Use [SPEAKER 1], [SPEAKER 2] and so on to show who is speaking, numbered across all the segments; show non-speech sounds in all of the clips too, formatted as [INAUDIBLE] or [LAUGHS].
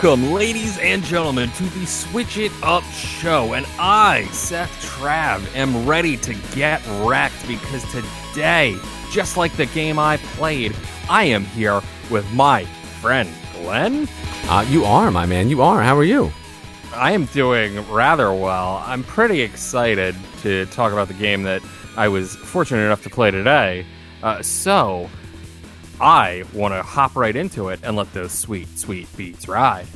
[SPEAKER 1] Welcome, ladies and gentlemen, to the Switch It Up show. And I, Seth Trav, am ready to get wrecked because today, just like the game I played, I am here with my friend Glenn.
[SPEAKER 2] Uh, you are, my man. You are. How are you?
[SPEAKER 1] I am doing rather well. I'm pretty excited to talk about the game that I was fortunate enough to play today. Uh, so, I want to hop right into it and let those sweet, sweet beats ride.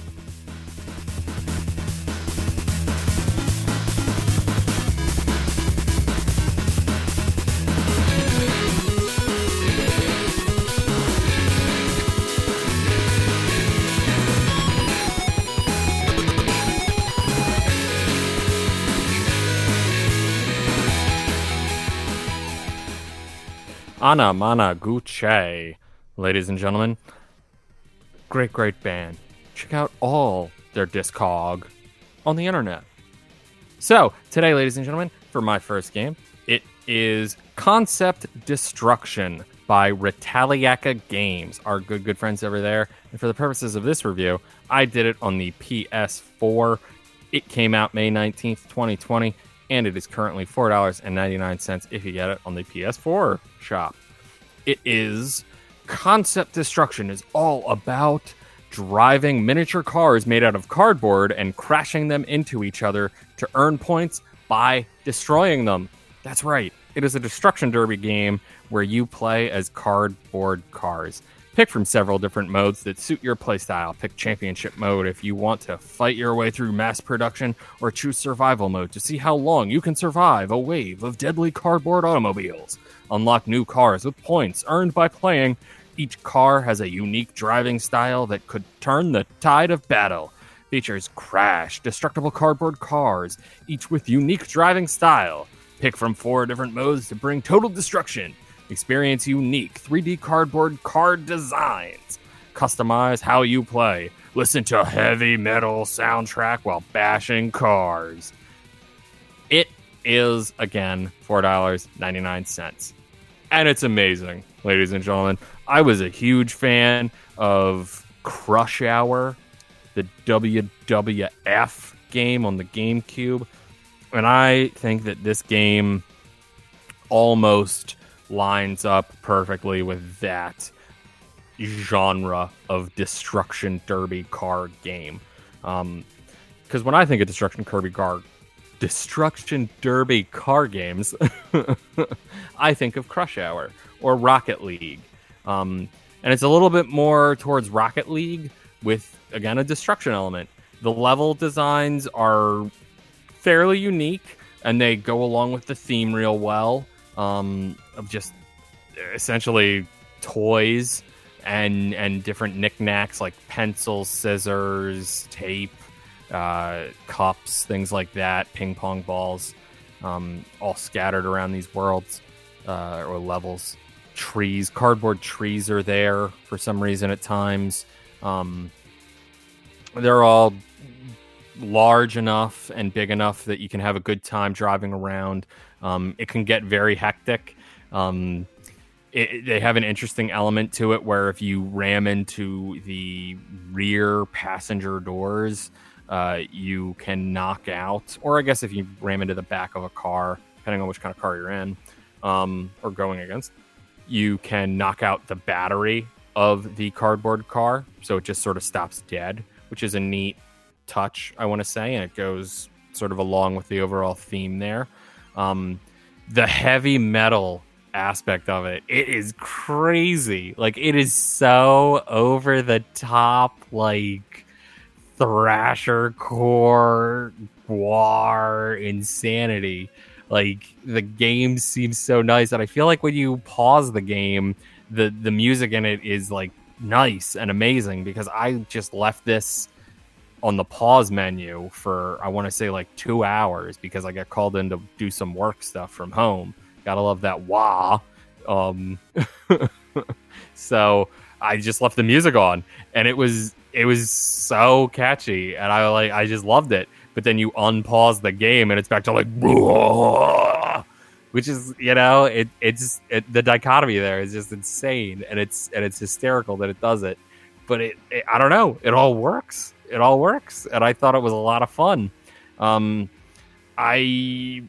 [SPEAKER 1] Ana Mana Guche, ladies and gentlemen. Great, great band. Check out all their discog on the internet. So, today, ladies and gentlemen, for my first game, it is Concept Destruction by Retaliaca Games, our good, good friends over there. And for the purposes of this review, I did it on the PS4. It came out May 19th, 2020 and it is currently $4.99 if you get it on the PS4 shop. It is Concept Destruction is all about driving miniature cars made out of cardboard and crashing them into each other to earn points by destroying them. That's right. It is a destruction derby game where you play as cardboard cars. Pick from several different modes that suit your playstyle. Pick championship mode if you want to fight your way through mass production, or choose survival mode to see how long you can survive a wave of deadly cardboard automobiles. Unlock new cars with points earned by playing. Each car has a unique driving style that could turn the tide of battle. Features Crash, destructible cardboard cars, each with unique driving style. Pick from four different modes to bring total destruction. Experience unique 3D cardboard car designs. Customize how you play. Listen to heavy metal soundtrack while bashing cars. It is, again, $4.99. And it's amazing, ladies and gentlemen. I was a huge fan of Crush Hour, the WWF game on the GameCube. And I think that this game almost lines up perfectly with that genre of destruction derby car game. Because um, when I think of destruction derby car, destruction derby car games, [LAUGHS] I think of Crush Hour or Rocket League. Um, and it's a little bit more towards Rocket League with again a destruction element. The level designs are fairly unique and they go along with the theme real well um, of just essentially toys and and different knickknacks like pencils, scissors, tape, uh, cups, things like that, ping pong balls, um, all scattered around these worlds uh, or levels. Trees, cardboard trees are there for some reason at times. Um, they're all large enough and big enough that you can have a good time driving around. Um, it can get very hectic. Um, it, they have an interesting element to it where if you ram into the rear passenger doors, uh, you can knock out, or I guess if you ram into the back of a car, depending on which kind of car you're in um, or going against, you can knock out the battery of the cardboard car. So it just sort of stops dead, which is a neat touch, I want to say, and it goes sort of along with the overall theme there. Um, the heavy metal aspect of it, it is crazy. Like it is so over the top, like thrasher core war insanity. Like the game seems so nice, and I feel like when you pause the game, the the music in it is like nice and amazing because I just left this on the pause menu for I want to say like two hours because I got called in to do some work stuff from home. Gotta love that wah. Um, [LAUGHS] so I just left the music on, and it was it was so catchy, and I like I just loved it. But then you unpause the game, and it's back to like, which is you know it it's it, the dichotomy there is just insane, and it's and it's hysterical that it does it. but it, it, I don't know. It all works. It all works, and I thought it was a lot of fun. Um, I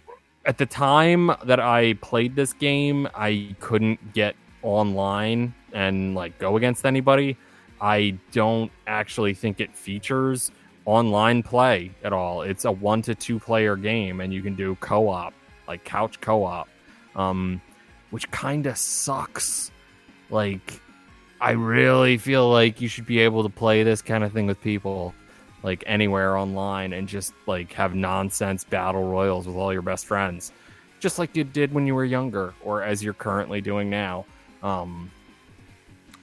[SPEAKER 1] at the time that I played this game, I couldn't get online and like go against anybody. I don't actually think it features online play at all. It's a one to two player game, and you can do co op, like couch co op, um, which kind of sucks. Like, I really feel like you should be able to play this kind of thing with people, like anywhere online, and just like have nonsense battle royals with all your best friends, just like you did when you were younger, or as you're currently doing now. Um,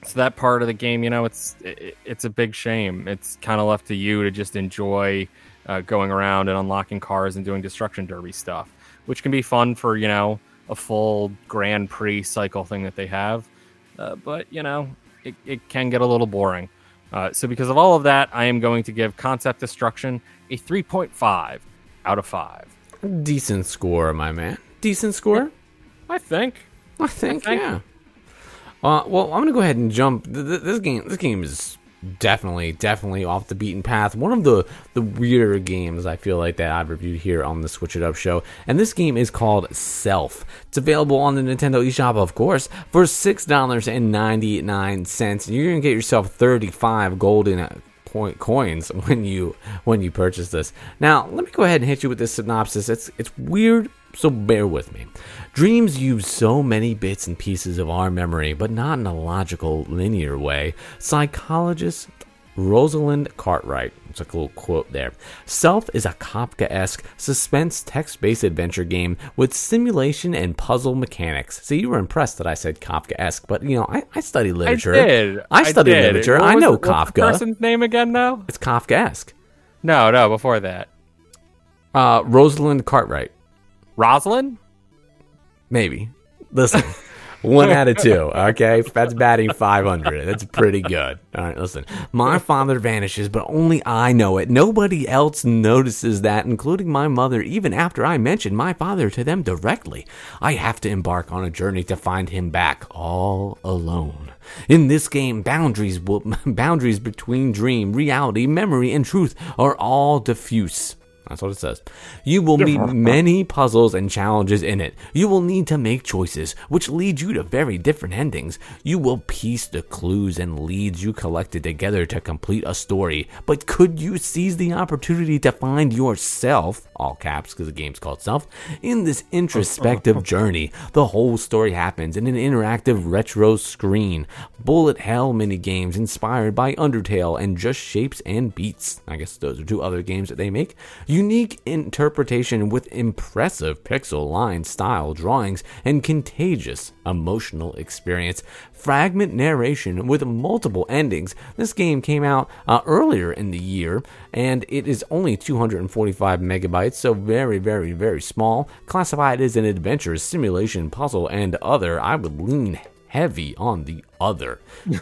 [SPEAKER 1] so that part of the game, you know, it's it, it's a big shame. It's kind of left to you to just enjoy uh, going around and unlocking cars and doing destruction derby stuff, which can be fun for you know a full Grand Prix cycle thing that they have. Uh, but you know, it, it can get a little boring. Uh, so because of all of that, I am going to give Concept Destruction a 3.5 out of five.
[SPEAKER 2] Decent score, my man. Decent score.
[SPEAKER 1] I think.
[SPEAKER 2] I think,
[SPEAKER 1] I think.
[SPEAKER 2] yeah. Uh, well, I'm gonna go ahead and jump. Th- th- This game, this game is definitely, definitely off the beaten path. One of the the weirder games I feel like that I've reviewed here on the Switch It Up show, and this game is called Self. It's available on the Nintendo eShop, of course, for six dollars and ninety nine cents. You're gonna get yourself thirty five golden. Point coins [LAUGHS] when you when you purchase this. Now, let me go ahead and hit you with this synopsis. It's it's weird, so bear with me. Dreams use so many bits and pieces of our memory, but not in a logical, linear way. Psychologist Rosalind Cartwright, it's a cool quote there. Self is a Kafka esque suspense text based adventure game with simulation and puzzle mechanics. See, you were impressed that I said Kafka esque, but you know, I, I study literature.
[SPEAKER 1] I did.
[SPEAKER 2] I study
[SPEAKER 1] did.
[SPEAKER 2] literature.
[SPEAKER 1] What
[SPEAKER 2] I
[SPEAKER 1] was
[SPEAKER 2] know
[SPEAKER 1] what's the
[SPEAKER 2] Kafka.
[SPEAKER 1] person's name again? Now?
[SPEAKER 2] It's Kafka esque.
[SPEAKER 1] No, no. Before that,
[SPEAKER 2] Uh, Rosalind Cartwright.
[SPEAKER 1] Rosalind.
[SPEAKER 2] Maybe. Listen, [LAUGHS] one out of two. Okay, that's batting 500. That's pretty good. All right, listen. My father vanishes, but only I know it. Nobody else notices that, including my mother, even after I mention my father to them directly. I have to embark on a journey to find him back, all alone. In this game, boundaries will, [LAUGHS] boundaries between dream, reality, memory, and truth are all diffuse. That's what it says. You will meet many puzzles and challenges in it. You will need to make choices, which lead you to very different endings. You will piece the clues and leads you collected together to complete a story. But could you seize the opportunity to find yourself, all caps because the game's called Self, in this introspective [LAUGHS] journey? The whole story happens in an interactive retro screen. Bullet hell mini games inspired by Undertale and Just Shapes and Beats. I guess those are two other games that they make. Unique interpretation with impressive pixel line style drawings and contagious emotional experience. Fragment narration with multiple endings. This game came out uh, earlier in the year and it is only 245 megabytes, so very, very, very small. Classified as an adventure, simulation, puzzle, and other. I would lean heavy on the other,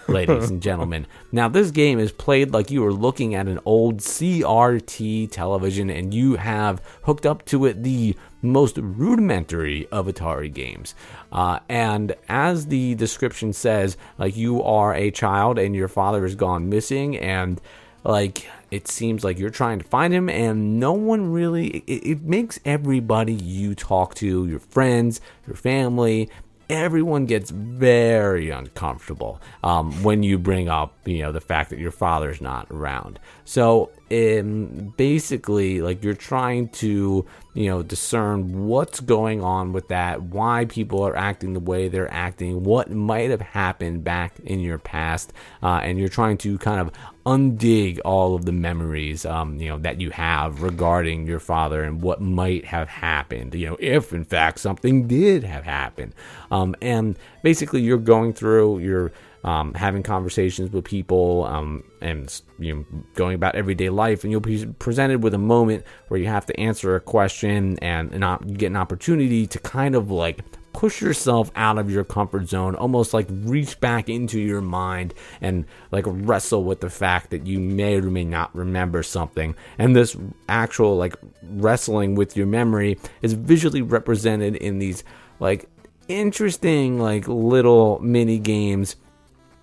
[SPEAKER 2] ladies and gentlemen. [LAUGHS] Now, this game is played like you are looking at an old CRT television and you have hooked up to it the most rudimentary of Atari games. Uh, and as the description says, like you are a child and your father has gone missing and like it seems like you're trying to find him and no one really it, it makes everybody you talk to your friends your family everyone gets very uncomfortable um, when you bring up you know the fact that your father's not around. So um, basically like you're trying to you know discern what's going on with that why people are acting the way they're acting what might have happened back in your past uh, and you're trying to kind of undig all of the memories um, you know that you have regarding your father and what might have happened you know if in fact something did have happened. Um, and basically you're going through you're um, having conversations with people um, and you know, going about everyday life and you'll be presented with a moment where you have to answer a question and not get an opportunity to kind of like push yourself out of your comfort zone almost like reach back into your mind and like wrestle with the fact that you may or may not remember something. And this actual like wrestling with your memory is visually represented in these like interesting like little mini games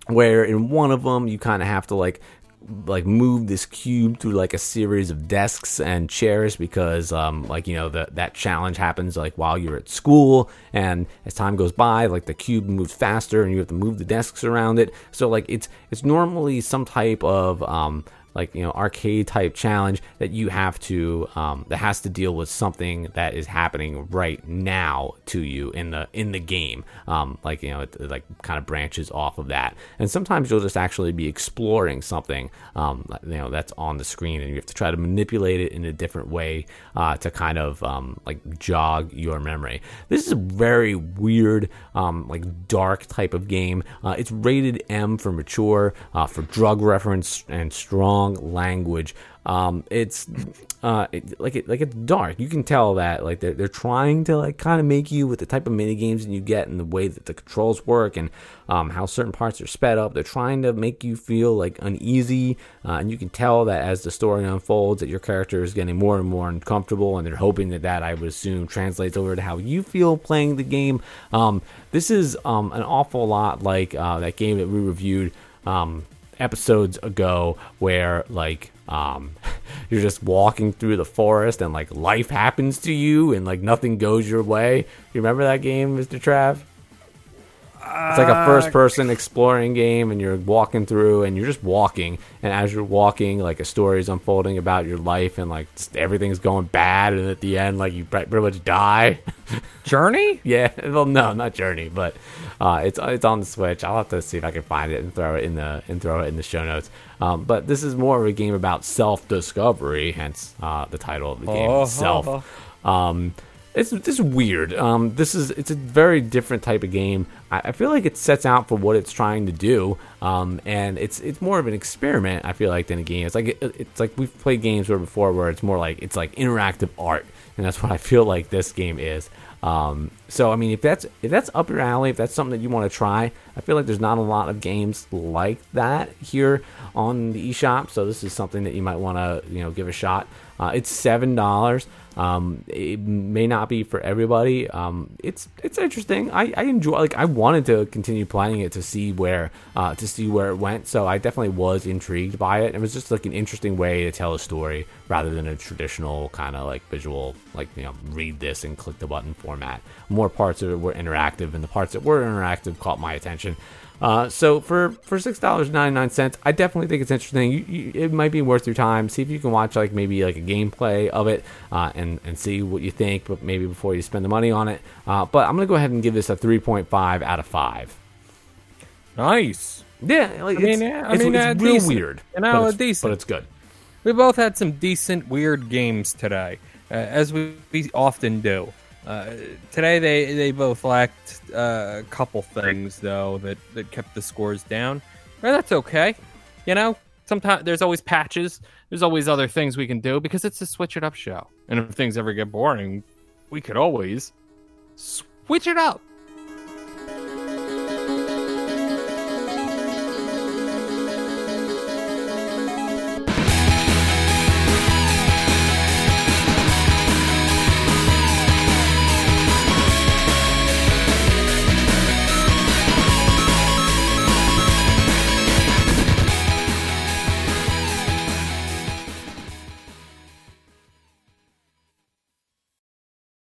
[SPEAKER 2] where in one of them you kind of have to like like move this cube through like a series of desks and chairs because um like you know that that challenge happens like while you're at school and as time goes by like the cube moves faster and you have to move the desks around it. So like it's it's normally some type of um like you know arcade type challenge that you have to um, that has to deal with something that is happening right now to you in the in the game. Um, like you know it, it, like kind of branches off of that. And sometimes you'll just actually be exploring something um, you know that's on the screen and you have to try to manipulate it in a different way uh, to kind of um, like jog your memory. This is a very weird um, like dark type of game. Uh, it's rated M for mature uh, for drug reference and strong language. Um, it's uh, it, like it, like it's dark. You can tell that like they're they're trying to like kind of make you with the type of mini games that you get and the way that the controls work and um, how certain parts are sped up. They're trying to make you feel like uneasy, uh, and you can tell that as the story unfolds that your character is getting more and more uncomfortable, and they're hoping that that I would assume translates over to how you feel playing the game. Um, this is um, an awful lot like uh, that game that we reviewed. Um, episodes ago where like um [LAUGHS] you're just walking through the forest and like life happens to you and like nothing goes your way. You remember that game, Mr. Trav? It's like a first person exploring game and you're walking through and you're just walking and as you're walking like a story is unfolding about your life and like everything's going bad and at the end like you pretty much die. [LAUGHS]
[SPEAKER 1] Journey?
[SPEAKER 2] yeah, well no, not Journey, but uh, it's it's on the Switch. I'll have to see if I can find it and throw it in the and throw it in the show notes. Um, but this is more of a game about self discovery, hence uh, the title of the game,
[SPEAKER 1] Oh.
[SPEAKER 2] Self. Um, it's it's weird. Um, this is it's a very different type of game. I, I feel like it sets out for what it's trying to do, um, and it's it's more of an experiment. I feel like than a game. It's like it, it's like we've played games where before where it's more like it's like interactive art, and that's [LAUGHS] what I feel like this game is. Um, so I mean, if that's if that's up your alley, if that's something that you want to try, I feel like there's not a lot of games like that here on the eShop. So this is something that you might want to you know give a shot. Uh, it's seven dollars. Um, it may not be for everybody. Um, it's it's interesting. I, I enjoy like I wanted to continue playing it to see where uh, to see where it went. So I definitely was intrigued by it. It was just like an interesting way to tell a story rather than a traditional kind of like visual like you know read this and click the button format. More parts of it were interactive, and the parts that were interactive caught my attention. Uh, so for for six dollars ninety nine cents, I definitely think it's interesting. You, you, it might be worth your time. See if you can watch like maybe like a gameplay of it, uh, and and see what you think. But maybe before you spend the money on it. Uh, but I'm gonna go ahead and give this a three point five out of five.
[SPEAKER 1] Nice.
[SPEAKER 2] Yeah, like
[SPEAKER 1] I mean,
[SPEAKER 2] it's,
[SPEAKER 1] yeah, I
[SPEAKER 2] it's,
[SPEAKER 1] mean,
[SPEAKER 2] it's
[SPEAKER 1] uh,
[SPEAKER 2] real
[SPEAKER 1] decent.
[SPEAKER 2] weird.
[SPEAKER 1] Know,
[SPEAKER 2] but it's,
[SPEAKER 1] decent.
[SPEAKER 2] but it's good.
[SPEAKER 1] We both had some decent, weird games today, uh, as we, we often do. Uh, today, they, they both lacked uh, a couple things, though, that, that kept the scores down. But that's okay. You know, sometimes there's always patches, there's always other things we can do because it's a switch it up show. And if things ever get boring, we could always switch it up.